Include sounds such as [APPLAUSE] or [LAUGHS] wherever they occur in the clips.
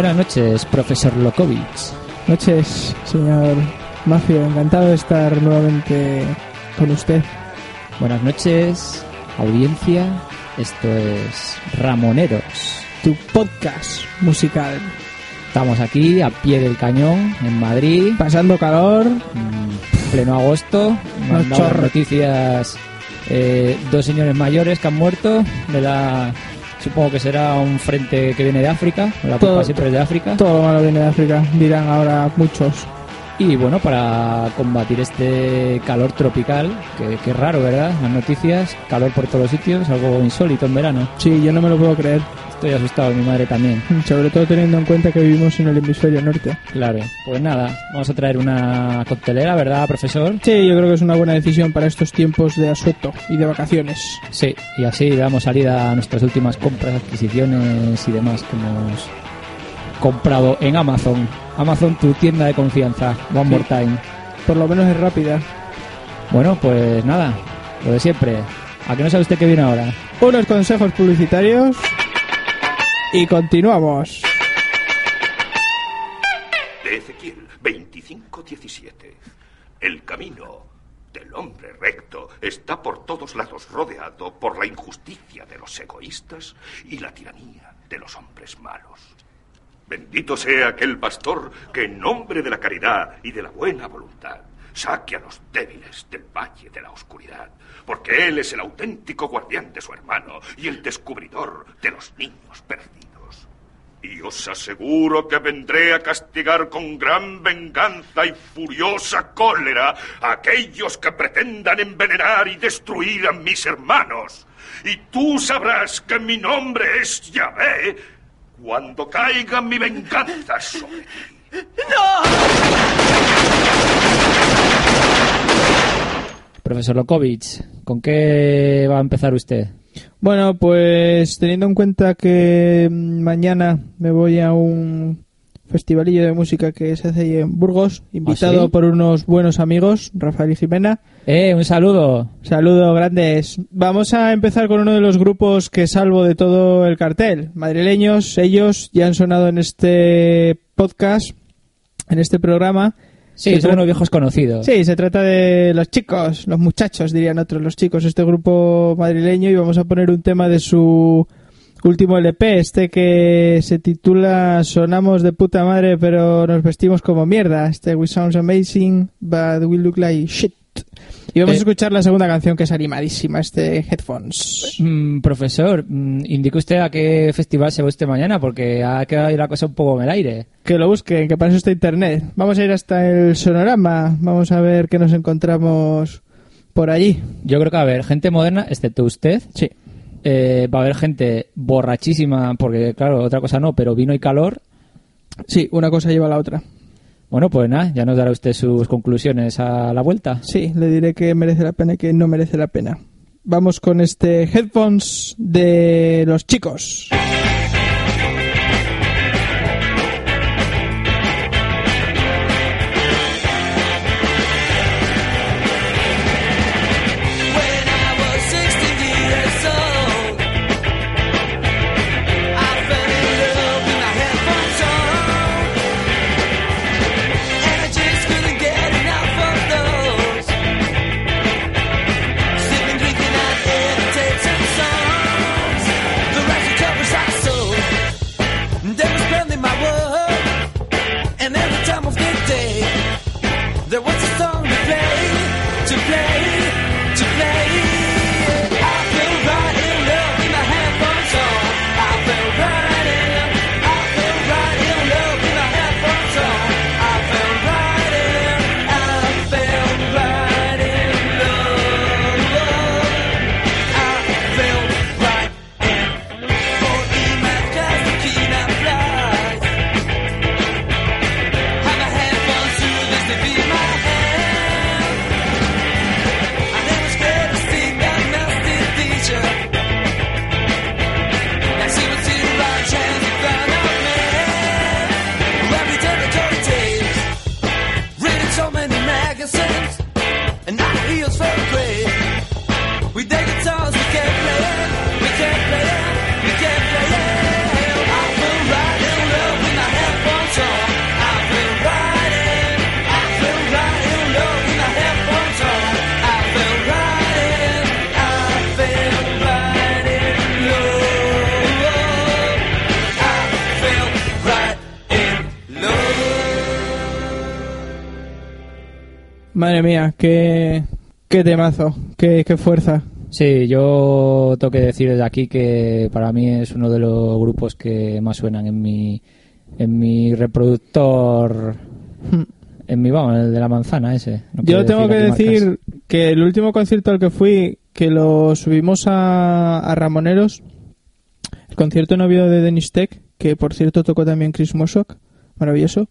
Buenas noches, profesor Lokovic. Noches, señor Mafio. Encantado de estar nuevamente con usted. Buenas noches, audiencia. Esto es Ramoneros. Tu podcast musical. Estamos aquí a pie del cañón, en Madrid, Pasando calor. mm, pleno agosto. No noticias eh, dos señores mayores que han muerto. De la, supongo que será un frente que viene de África. La culpa Todo- siempre es de África. Todo lo malo viene de África, dirán ahora muchos. Y bueno, para combatir este calor tropical, que, que es raro, ¿verdad? Las noticias, calor por todos los sitios, algo insólito en verano. Sí, yo no me lo puedo creer. Estoy asustado, mi madre también. [LAUGHS] Sobre todo teniendo en cuenta que vivimos en el hemisferio norte. Claro. Pues nada, vamos a traer una coctelera, ¿verdad, profesor? Sí, yo creo que es una buena decisión para estos tiempos de asueto y de vacaciones. Sí, y así damos salida a nuestras últimas compras, adquisiciones y demás que hemos comprado en Amazon. Amazon, tu tienda de confianza. One Sí. more time. Por lo menos es rápida. Bueno, pues nada, lo de siempre. ¿A que no sabe usted qué viene ahora? Unos consejos publicitarios. Y continuamos. de Ezequiel 25:17. El camino del hombre recto está por todos lados rodeado por la injusticia de los egoístas y la tiranía de los hombres malos. Bendito sea aquel pastor que en nombre de la caridad y de la buena voluntad saque a los débiles del valle de la oscuridad, porque él es el auténtico guardián de su hermano y el descubridor de los niños perdidos. Y os aseguro que vendré a castigar con gran venganza y furiosa cólera a aquellos que pretendan envenenar y destruir a mis hermanos. Y tú sabrás que mi nombre es Yahvé cuando caiga mi venganza sobre ti. Profesor Lokovic, ¿con qué va a empezar usted? Bueno, pues teniendo en cuenta que mm, mañana me voy a un festivalillo de música que se hace ahí en Burgos, invitado ¿Ah, sí? por unos buenos amigos, Rafael y Jimena. ¡Eh, un saludo! Saludos grandes. Vamos a empezar con uno de los grupos que salvo de todo el cartel. Madrileños, ellos ya han sonado en este podcast, en este programa. Sí, son unos viejos conocidos. Sí, se trata de los chicos, los muchachos, dirían otros, los chicos, este grupo madrileño y vamos a poner un tema de su último LP, este que se titula Sonamos de puta madre pero nos vestimos como mierda, este We Sounds Amazing but we look like shit. Y vamos Eh. a escuchar la segunda canción que es animadísima, este Headphones. Mm, profesor, mm, indique usted a qué festival se va usted mañana, porque ha quedado la cosa un poco en el aire. Que lo busquen, que para eso está internet. Vamos a ir hasta el Sonorama, vamos a ver qué nos encontramos por allí. Yo creo que va a haber gente moderna, excepto usted. Sí. Eh, va a haber gente borrachísima, porque claro, otra cosa no, pero vino y calor. Sí, una cosa lleva a la otra. Bueno, pues nada, ya nos dará usted sus conclusiones a la vuelta. Sí, le diré que merece la pena y que no merece la pena. Vamos con este headphones de los chicos. Madre mía, qué, qué temazo, qué, qué fuerza. Sí, yo tengo que decir desde aquí que para mí es uno de los grupos que más suenan en mi, en mi reproductor, en mi, vamos, el de la manzana ese. No Yo tengo que aquí decir marcas. que el último concierto al que fui, que lo subimos a, a Ramoneros, el concierto en Oviedo de Denis Tech, que por cierto tocó también Chris Mosok, maravilloso.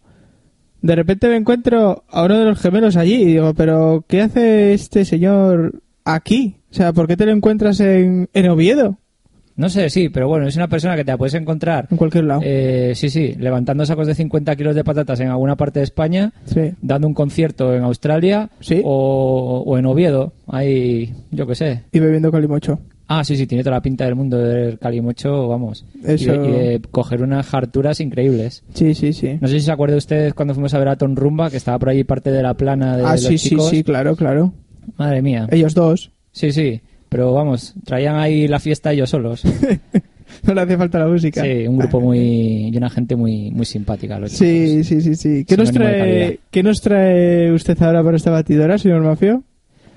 De repente me encuentro a uno de los gemelos allí y digo, pero ¿qué hace este señor aquí? O sea, ¿por qué te lo encuentras en, en Oviedo? No sé, sí, pero bueno, es una persona que te la puedes encontrar. En cualquier lado. Eh, sí, sí, levantando sacos de 50 kilos de patatas en alguna parte de España, Sí. dando un concierto en Australia Sí. o, o en Oviedo. Ahí, yo qué sé. Y bebiendo calimocho. Ah, sí, sí, tiene toda la pinta del mundo del calimocho, vamos. Y Eso- de- Y, de, coger unas harturas increíbles. Sí, sí, sí. No sé si se acuerda usted cuando fuimos a ver a Tom Rumba, que estaba por ahí parte de la plana de Ah, los sí, sí, chicos. sí, claro, claro. Madre mía. Ellos dos. Sí, sí. Pero vamos, traían ahí la fiesta ellos solos. [LAUGHS] No le hace falta la música. Sí, un grupo muy... y una gente muy, muy simpática. Los Sí, chicos. sí, sí, sí. ¿Qué nos, trae. ¿Qué nos trae usted ahora para esta batidora, señor Mafio?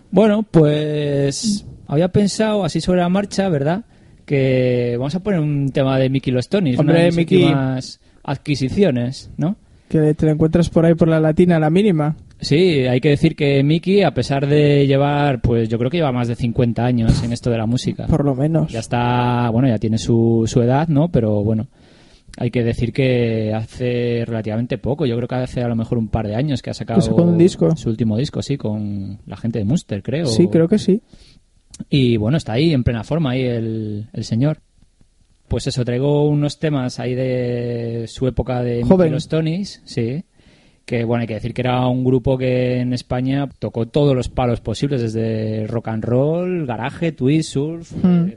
Bueno, pues había pensado así sobre la marcha, ¿verdad? Que vamos a poner un tema de Mickey Los Tonys, Hombre, una de Mickey. últimas adquisiciones, ¿no? Que te encuentras por ahí por la latina, la mínima. Sí, hay que decir que Mickey, a pesar de llevar, pues yo creo que lleva más de 50 años en esto de la música. Por lo menos. Ya está, bueno, ya tiene su, su edad, ¿no? Pero bueno, hay que decir que hace relativamente poco, yo creo que hace a lo mejor un par de años que ha sacado Que sacó un disco. su último disco, sí, con la gente de Munster, creo. Sí, creo que sí. Y bueno, está ahí en plena forma ahí el, el señor. Pues eso, traigo unos temas ahí de su época de los Tonys, sí. Que bueno, hay que decir que era un grupo que en España tocó todos los palos posibles, desde rock and roll, garaje, twist, surf, eh,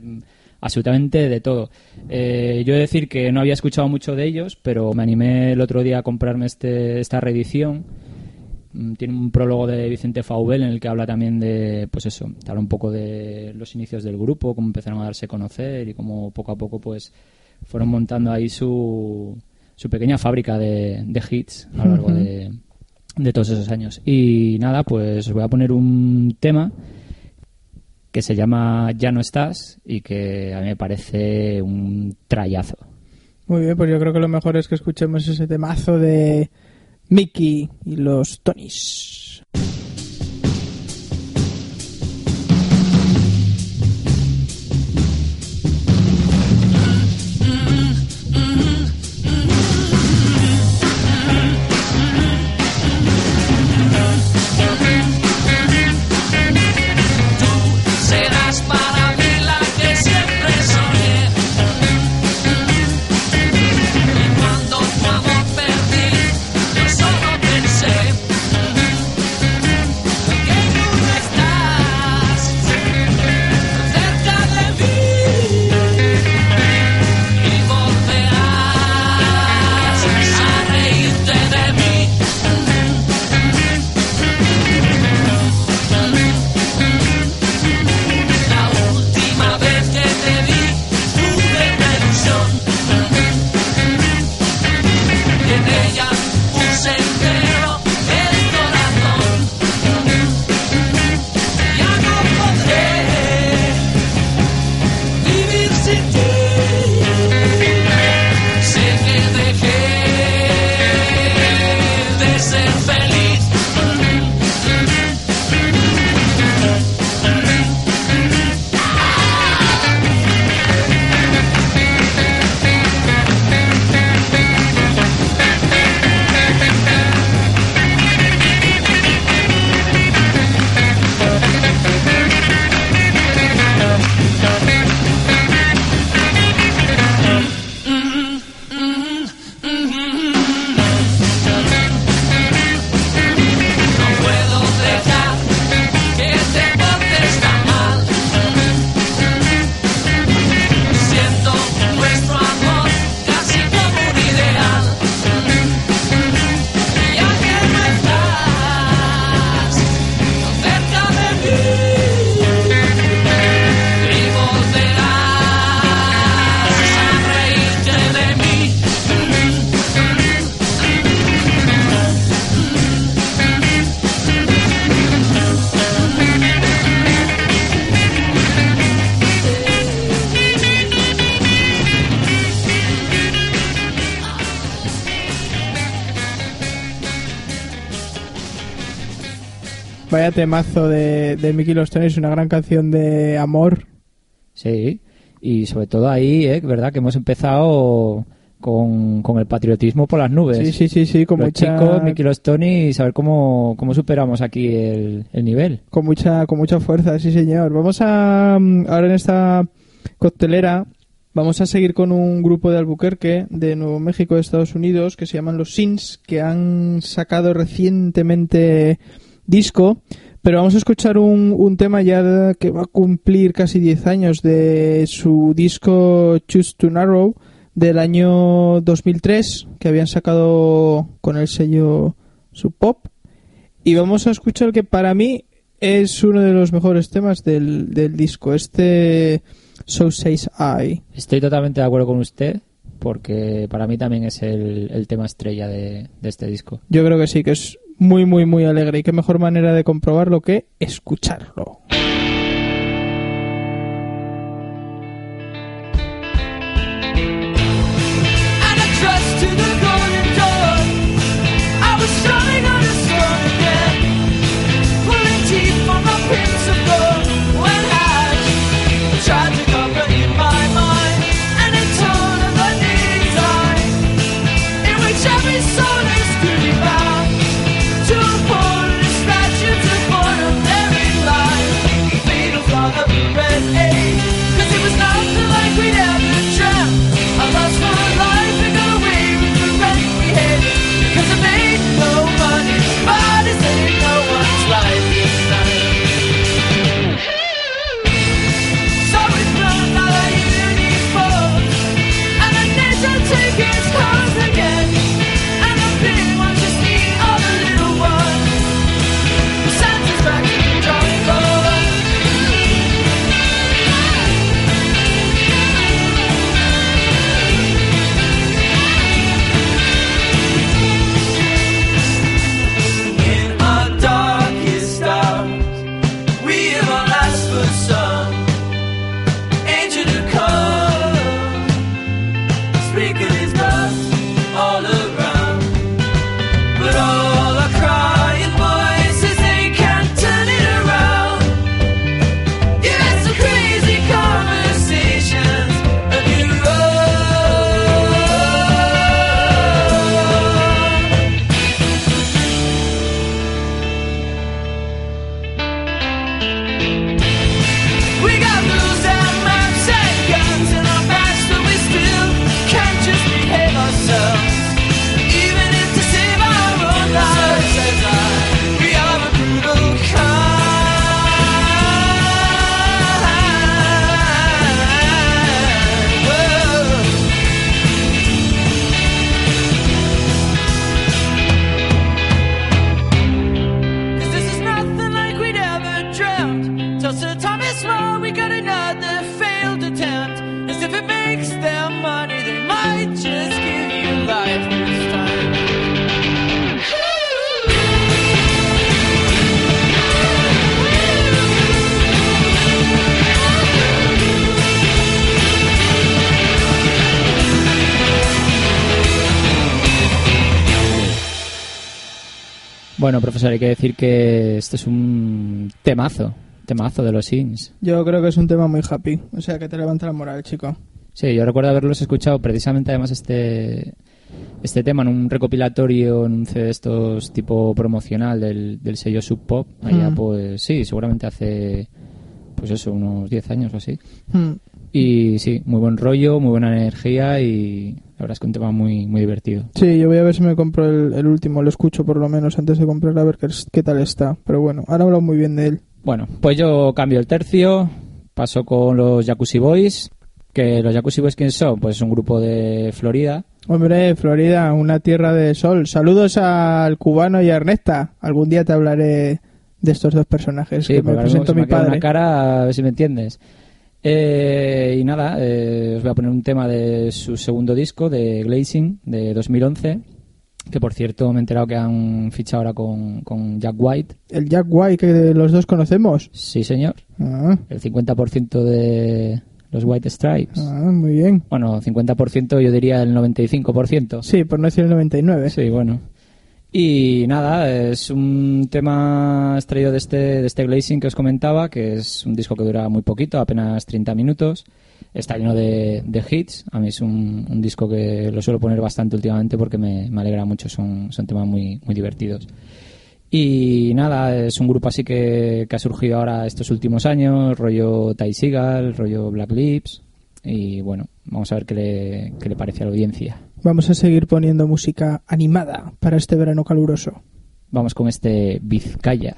absolutamente de todo. Eh, yo he de decir que no había escuchado mucho de ellos, pero me animé el otro día a comprarme este, esta reedición. Mm, Tiene un prólogo de Vicente Faubel en el que habla también de, pues eso, te habla un poco de los inicios del grupo, cómo empezaron a darse a conocer y cómo poco a poco pues fueron montando ahí su, su pequeña fábrica de, de hits a lo largo de, de todos esos años. Y nada, pues os voy a poner un tema que se llama Ya no estás y que a mí me parece un trayazo. Muy bien, pues yo creo que lo mejor es que escuchemos ese temazo de Mickey y los Tonys. Temazo de, de Mickey Los Tenis, una gran canción de amor. Sí, y sobre todo ahí, ¿eh? ¿verdad? Que hemos empezado con, con el patriotismo por las nubes. Sí, sí, sí, sí, con Los mucha, chicos, Mickey Los Tony, y saber cómo, cómo superamos aquí el, el nivel. con mucha, con mucha fuerza, sí señor. Vamos a, mm, ahora en esta coctelera, vamos a seguir con un grupo de Albuquerque, de Nuevo México, de Estados Unidos, que se llaman los Sins, que han sacado recientemente disco, pero vamos a escuchar un, un tema ya que va a cumplir casi 10 años de su disco Choose to Narrow del año 2003, que habían sacado con el sello Sub Pop. Y vamos a escuchar que para mí es uno de los mejores temas del, del disco, este So Says I. Estoy totalmente de acuerdo con usted, porque para mí también es el, el tema estrella de, de este disco. Yo creo que sí, que es muy, muy, muy alegre. Y qué mejor manera de comprobarlo que escucharlo. Bueno, profesor, hay que decir que este es un temazo, temazo de los Sims. Yo creo que es un tema muy happy. O sea, que te levanta la moral, chico. Sí, yo recuerdo haberlos escuchado precisamente además este este tema en un recopilatorio, en un CD de estos tipo promocional del, del sello Sub Pop, allá Mm. pues sí, seguramente hace pues eso, unos 10 años o así. Hmm. Y sí, muy buen rollo, muy buena energía y la verdad es que un tema muy muy divertido. Sí, yo voy a ver si me compro el, el último, lo escucho por lo menos antes de comprar a ver qué, qué tal está. Pero bueno, ahora he hablado muy bien de él. Bueno, pues yo cambio el tercio, paso con los Jacuzzi Boys, que los Jacuzzi Boys quién son? Pues es un grupo de Florida. Hombre, Florida, una tierra de sol. Saludos al cubano y a Ernesta. Algún día te hablaré de estos dos personajes Sí, que me se me mi quedado padre. una cara, a ver si me entiendes. Eh, y nada, eh, os voy a poner un tema de su segundo disco, de Glazing, de 2011, que por cierto me he enterado que han fichado ahora con, con Jack White. El Jack White que los dos conocemos. Sí, señor. Ah, El 50% de los White Stripes. ah, muy bien. Bueno, 50% yo diría el 95%. Sí, por no decir el 99. Sí, bueno. Y nada, es un tema extraído de este, de este Glazing que os comentaba, que es un disco que dura muy poquito, apenas 30 minutos. Está lleno de, hits. A mí es un, disco que lo suelo poner bastante últimamente porque me, me alegra mucho. Son, son temas muy, muy divertidos. Y nada, es un grupo así que, que ha surgido ahora estos últimos años, rollo Ty Seagal, rollo Black Lips. Y bueno, vamos a ver qué le, qué le parece a la audiencia. Vamos a seguir poniendo música animada para este verano caluroso. Vamos con este Vizcaya.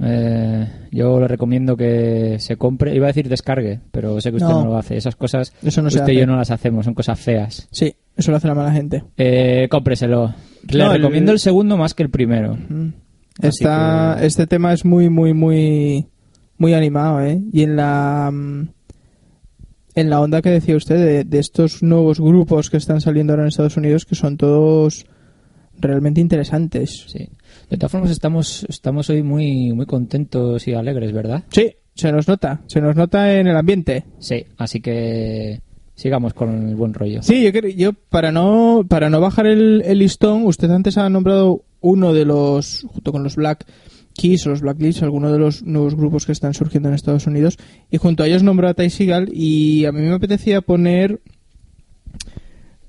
Eh, yo le recomiendo que se compre, iba a decir descargue, pero sé que usted No. no, lo hace. Esas cosas Eso no se usted y yo no las hacemos, son cosas feas. Sí, eso lo hace la mala gente. Eh, cómpreselo. Le No, recomiendo el segundo más que el primero. Está, que- Este tema es muy, muy, muy, muy animado, ¿eh? Y en la, mm, en la onda que decía usted de, de estos nuevos grupos que están saliendo ahora en Estados Unidos, que son todos realmente interesantes. Sí. De todas formas, estamos, estamos hoy muy, muy contentos y alegres, ¿verdad? Sí, se nos nota, se nos nota en el ambiente. Sí, así que sigamos con el buen rollo. Sí, yo, creo- yo para no para no bajar el, el listón, usted antes ha nombrado uno de los, junto con los Black Keys o los Black Lips, algunos de los nuevos grupos que están surgiendo en Estados Unidos, y junto a ellos nombró a Ty Seagal, y a mí me apetecía poner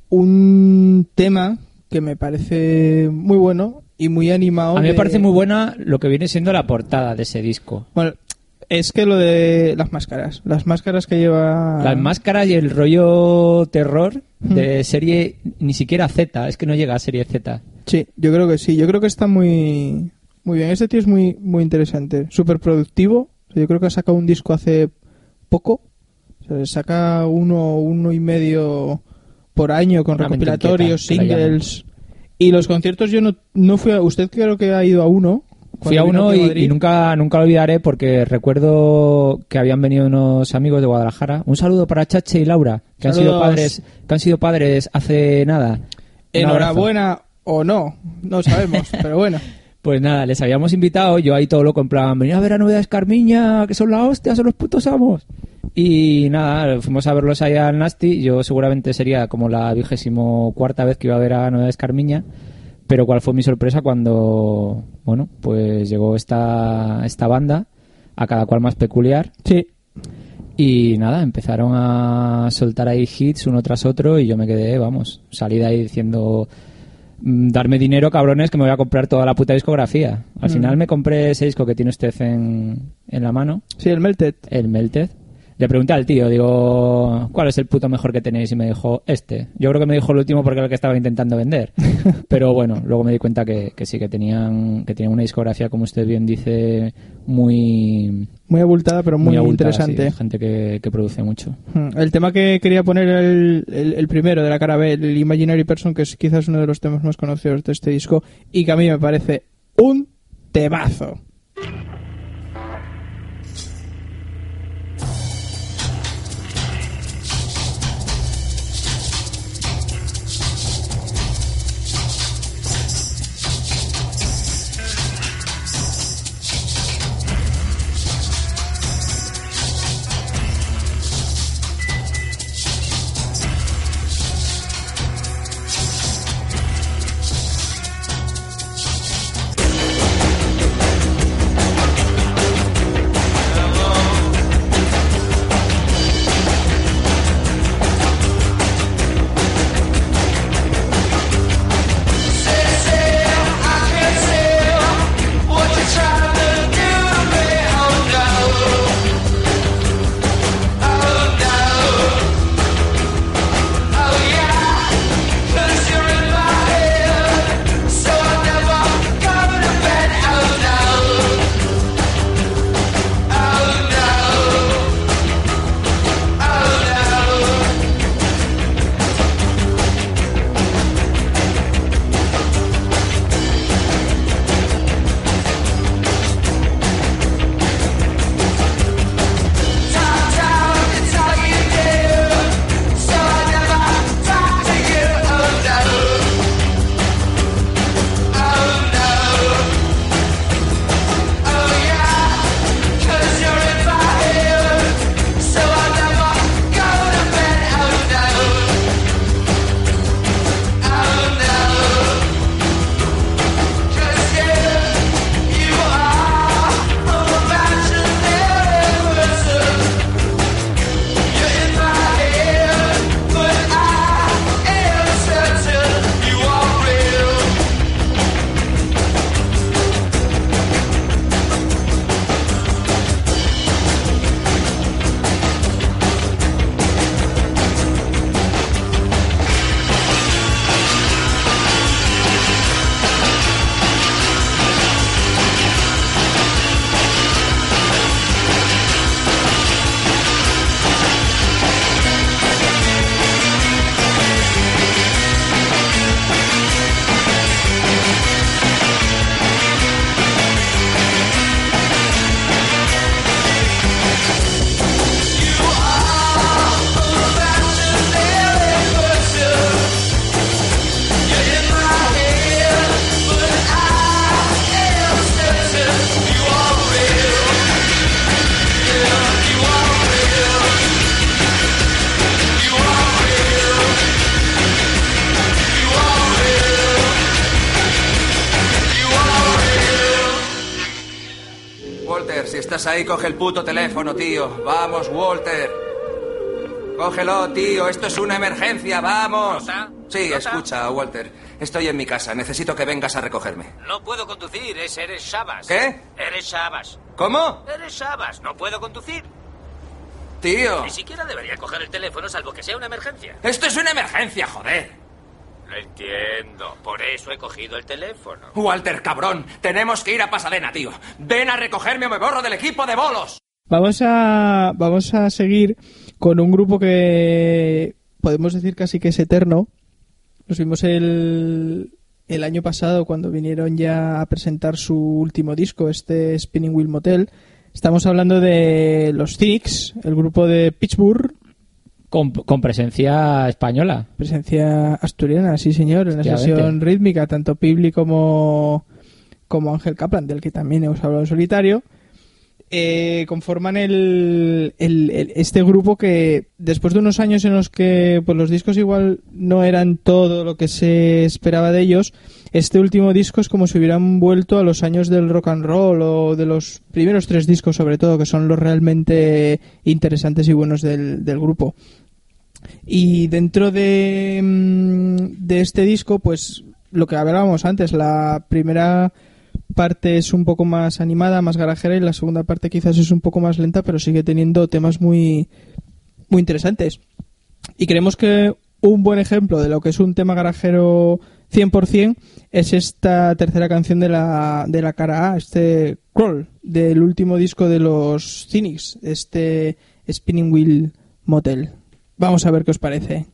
un tema que me parece muy bueno y muy animado. A mí me de- parece muy buena lo que viene siendo la portada de ese disco. Bueno, es que lo de las máscaras, las máscaras que lleva... Las máscaras y el rollo terror de serie, ni siquiera Z, es que no llega a serie Z. Sí, yo creo que sí. Yo creo que está muy, muy bien. Este tío es muy, muy interesante. Súper productivo. Yo creo que ha sacado un disco hace poco. O sea, saca uno, uno y medio por año con Una recopilatorios, singles. Y los conciertos yo no, no fui a... Usted creo que ha ido a uno. Fui a uno y, nunca, nunca lo olvidaré porque recuerdo que habían venido unos amigos de Guadalajara. Un saludo para Chache y Laura, que han sido padres, que han sido padres hace nada. Enhorabuena o no. No sabemos, [LAUGHS] pero bueno. Pues nada, les habíamos invitado, yo ahí todo loco, en plan, venid a ver a Novedades Carmiña, que son la hostia, son los putos amos. Y nada, fuimos a verlos ahí al Nasty, yo seguramente sería como la vigésimo cuarta vez que iba a ver a Novedades Carmiña, pero cuál fue mi sorpresa cuando, bueno, pues llegó esta, esta banda, a cada cual más peculiar, Sí. y nada, empezaron a soltar ahí hits uno tras otro y yo me quedé, vamos, salí de ahí diciendo, mm, darme dinero, cabrones, que me voy a comprar toda la puta discografía. Al final me compré ese disco que tiene usted en, en la mano, Sí, el Melted. el Melted. Le pregunté al tío, digo, ¿cuál es el puto mejor que tenéis? Y me dijo, este. Yo creo que me dijo el último porque era el que estaba intentando vender. [LAUGHS] Pero bueno, luego me di cuenta que, que sí, que tenían, que tenían una discografía, como usted bien dice, muy, Muy abultada, pero muy, abultada, interesante. sí, gente que, que produce mucho. Hmm. El tema que quería poner el, el- el primero de la cara B, el Imaginary Person, que es quizás uno de los temas más conocidos de este disco y que a mí me parece un temazo. Ahí, coge el puto teléfono, tío. Vamos, Walter. Cógelo, tío. Esto es una emergencia. Vamos. ¿Nota? Sí, ¿Nota? escucha, Walter. Estoy en mi casa. Necesito que vengas a recogerme. No puedo conducir, es eres Sabas. ¿Qué? Eres Sabas. ¿Cómo? Eres Sabas, no puedo conducir. Tío. Ni siquiera debería coger el teléfono salvo que sea una emergencia. Esto es una emergencia, joder. Lo entiendo, por eso he cogido el teléfono. Walter, cabrón. Tenemos que ir a Pasadena, tío. Ven a recogerme o me borro del equipo de bolos. Vamos a, vamos a seguir con un grupo que podemos decir casi que es eterno. Los vimos el, el año pasado cuando vinieron ya a presentar su último disco, este Spinning Wheel Motel. Estamos hablando de los Thix, el grupo de Pittsburgh, Con, con presencia española. presencia asturiana, sí señor, en la sesión rítmica, tanto Pibli como, como Ángel Kaplan, del que también hemos hablado en solitario. eh, conforman el, el- el- este grupo que después de unos años en los que pues, los discos igual no eran todo lo que se esperaba de ellos, este último disco es como si hubieran vuelto a los años del rock and roll o de los primeros tres discos sobre todo, que son los realmente interesantes y buenos del, del grupo. Y dentro de, mm, de este disco, pues lo que hablábamos antes, la primera parte es un poco más animada, más garajera y la segunda parte quizás es un poco más lenta, pero sigue teniendo temas muy, muy interesantes. Y creemos que un buen ejemplo de lo que es un tema garajero 100% es esta tercera canción de la, de la cara A, este Crawl, del último disco de los Cynics, este Spinning Wheel Motel. Vamos a ver qué os parece.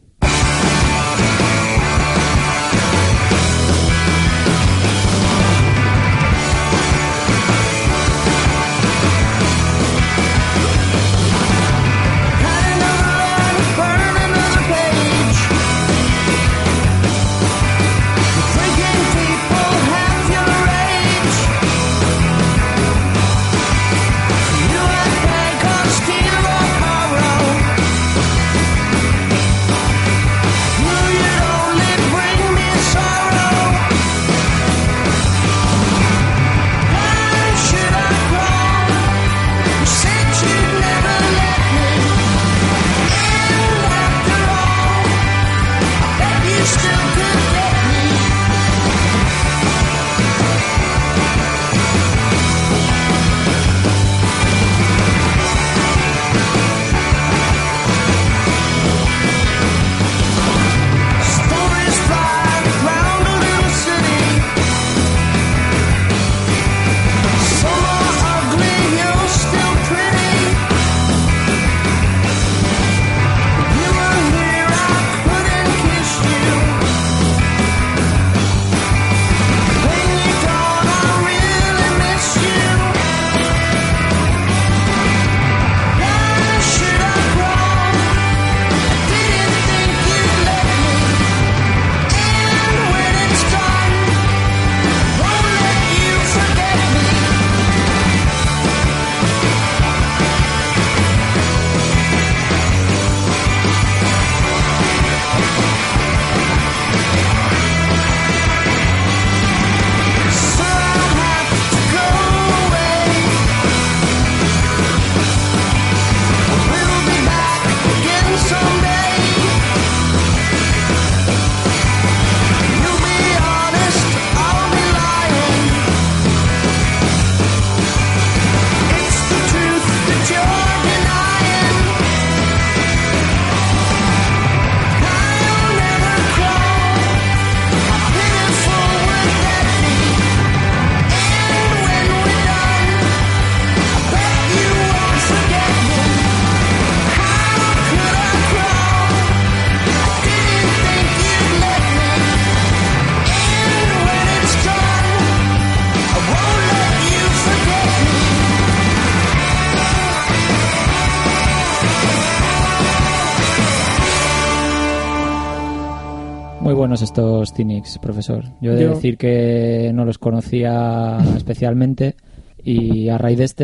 Muy buenos estos Cynics, profesor. Yo he de Yo- decir que no los conocía [LAUGHS] especialmente y a raíz de este,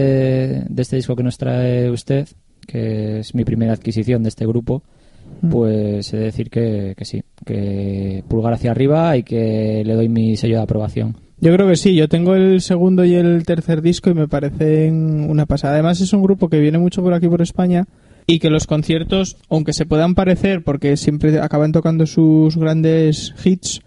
de este disco que nos trae usted, que es mi primera adquisición de este grupo, pues he de decir que, que sí, que pulgar hacia arriba y que le doy mi sello de aprobación. Yo creo que sí, yo tengo el segundo y el tercer disco y me parecen una pasada. Además es un grupo que viene mucho por aquí por España y que los conciertos, aunque se puedan parecer porque siempre acaban tocando sus grandes hits,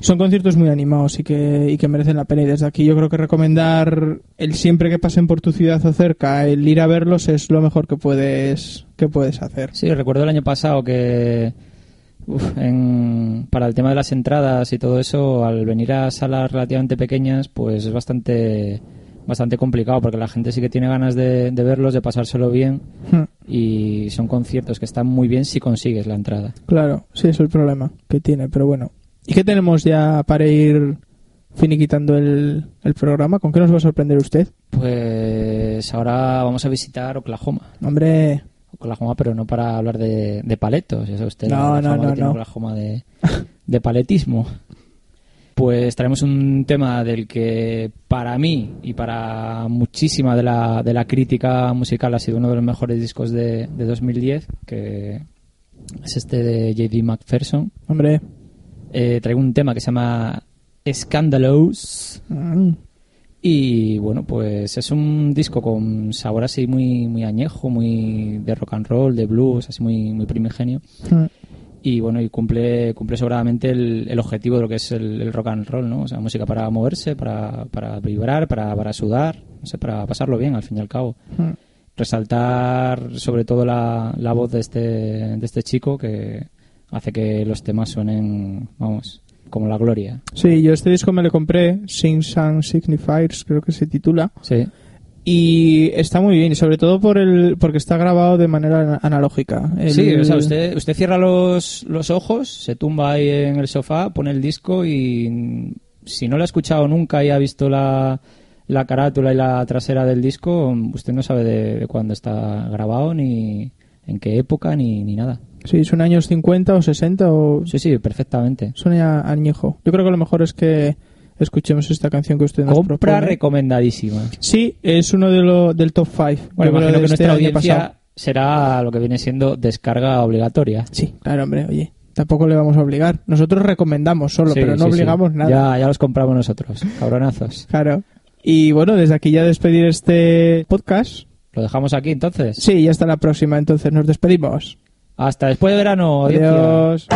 son conciertos muy animados y que, y que merecen la pena. Y desde aquí yo creo que recomendar el siempre que pasen por tu ciudad o cerca, el ir a verlos es lo mejor que puedes, que puedes hacer. Sí, recuerdo el año pasado que en- para el tema de las entradas y todo eso, al venir a salas relativamente pequeñas, pues es bastante bastante complicado porque la gente sí que tiene ganas de, de verlos, de pasárselo bien Hmm, y son conciertos que están muy bien si consigues la entrada. Claro, sí, es el problema que tiene, pero bueno. ¿Y qué tenemos ya para ir finiquitando el, el programa? ¿Con qué nos va a sorprender usted? Pues ahora vamos a visitar Oklahoma. Hombre, Oklahoma, pero no para hablar de, de paletos, sabe usted No, no, no, no. Oklahoma de, de paletismo. [LAUGHS] Pues traemos un tema del que para mí y para muchísima de la, de la crítica musical ha sido uno de los mejores discos de, de 2010, que es este de J.D. McPherson. hombre. Eh, traigo un tema que se llama Scandalous. Mm, Y bueno, pues es un disco con sabor así muy, muy añejo, muy de rock and roll, de blues, así muy, muy primigenio. mm. Y bueno, y cumple, cumple sobradamente el, el objetivo de lo que es el, el rock and roll, ¿no? O sea, música para moverse, para, para vibrar, para, para sudar, no sé, para pasarlo bien, al fin y al cabo. Mm. Resaltar sobre todo la, la voz de este, de este chico que hace que los temas suenen, vamos, como la gloria. Sí, yo este disco me lo compré, Sings and Signifiers, creo que se titula. Sí. Y está muy bien, y sobre todo por el, porque está grabado de manera ana- analógica. El- Sí, o sea, usted, usted cierra los, los ojos, se tumba ahí en el sofá, pone el disco y si no lo ha escuchado nunca y ha visto la, la carátula y la trasera del disco, usted no sabe de, de cuándo está grabado, ni en qué época, ni, ni nada. Sí, son años 50 o 60 o... Sí, sí, perfectamente. Ya añejo. Yo creo que lo mejor es que escuchemos esta canción que usted nos Compra propone. recomendadísima. Sí, es uno de lo, del top 5. Bueno, imagino que nuestra audiencia será lo que viene siendo descarga obligatoria. Sí, claro, hombre, oye. Tampoco le vamos a obligar. Nosotros recomendamos solo, Sí, pero no sí, sí. obligamos nada. Ya, ya los compramos nosotros, cabronazos. [LAUGHS] Claro. Y bueno, desde aquí ya despedir este podcast. ¿Lo dejamos aquí entonces? Sí, y hasta la próxima. Entonces nos despedimos. Hasta después de verano. Adiós.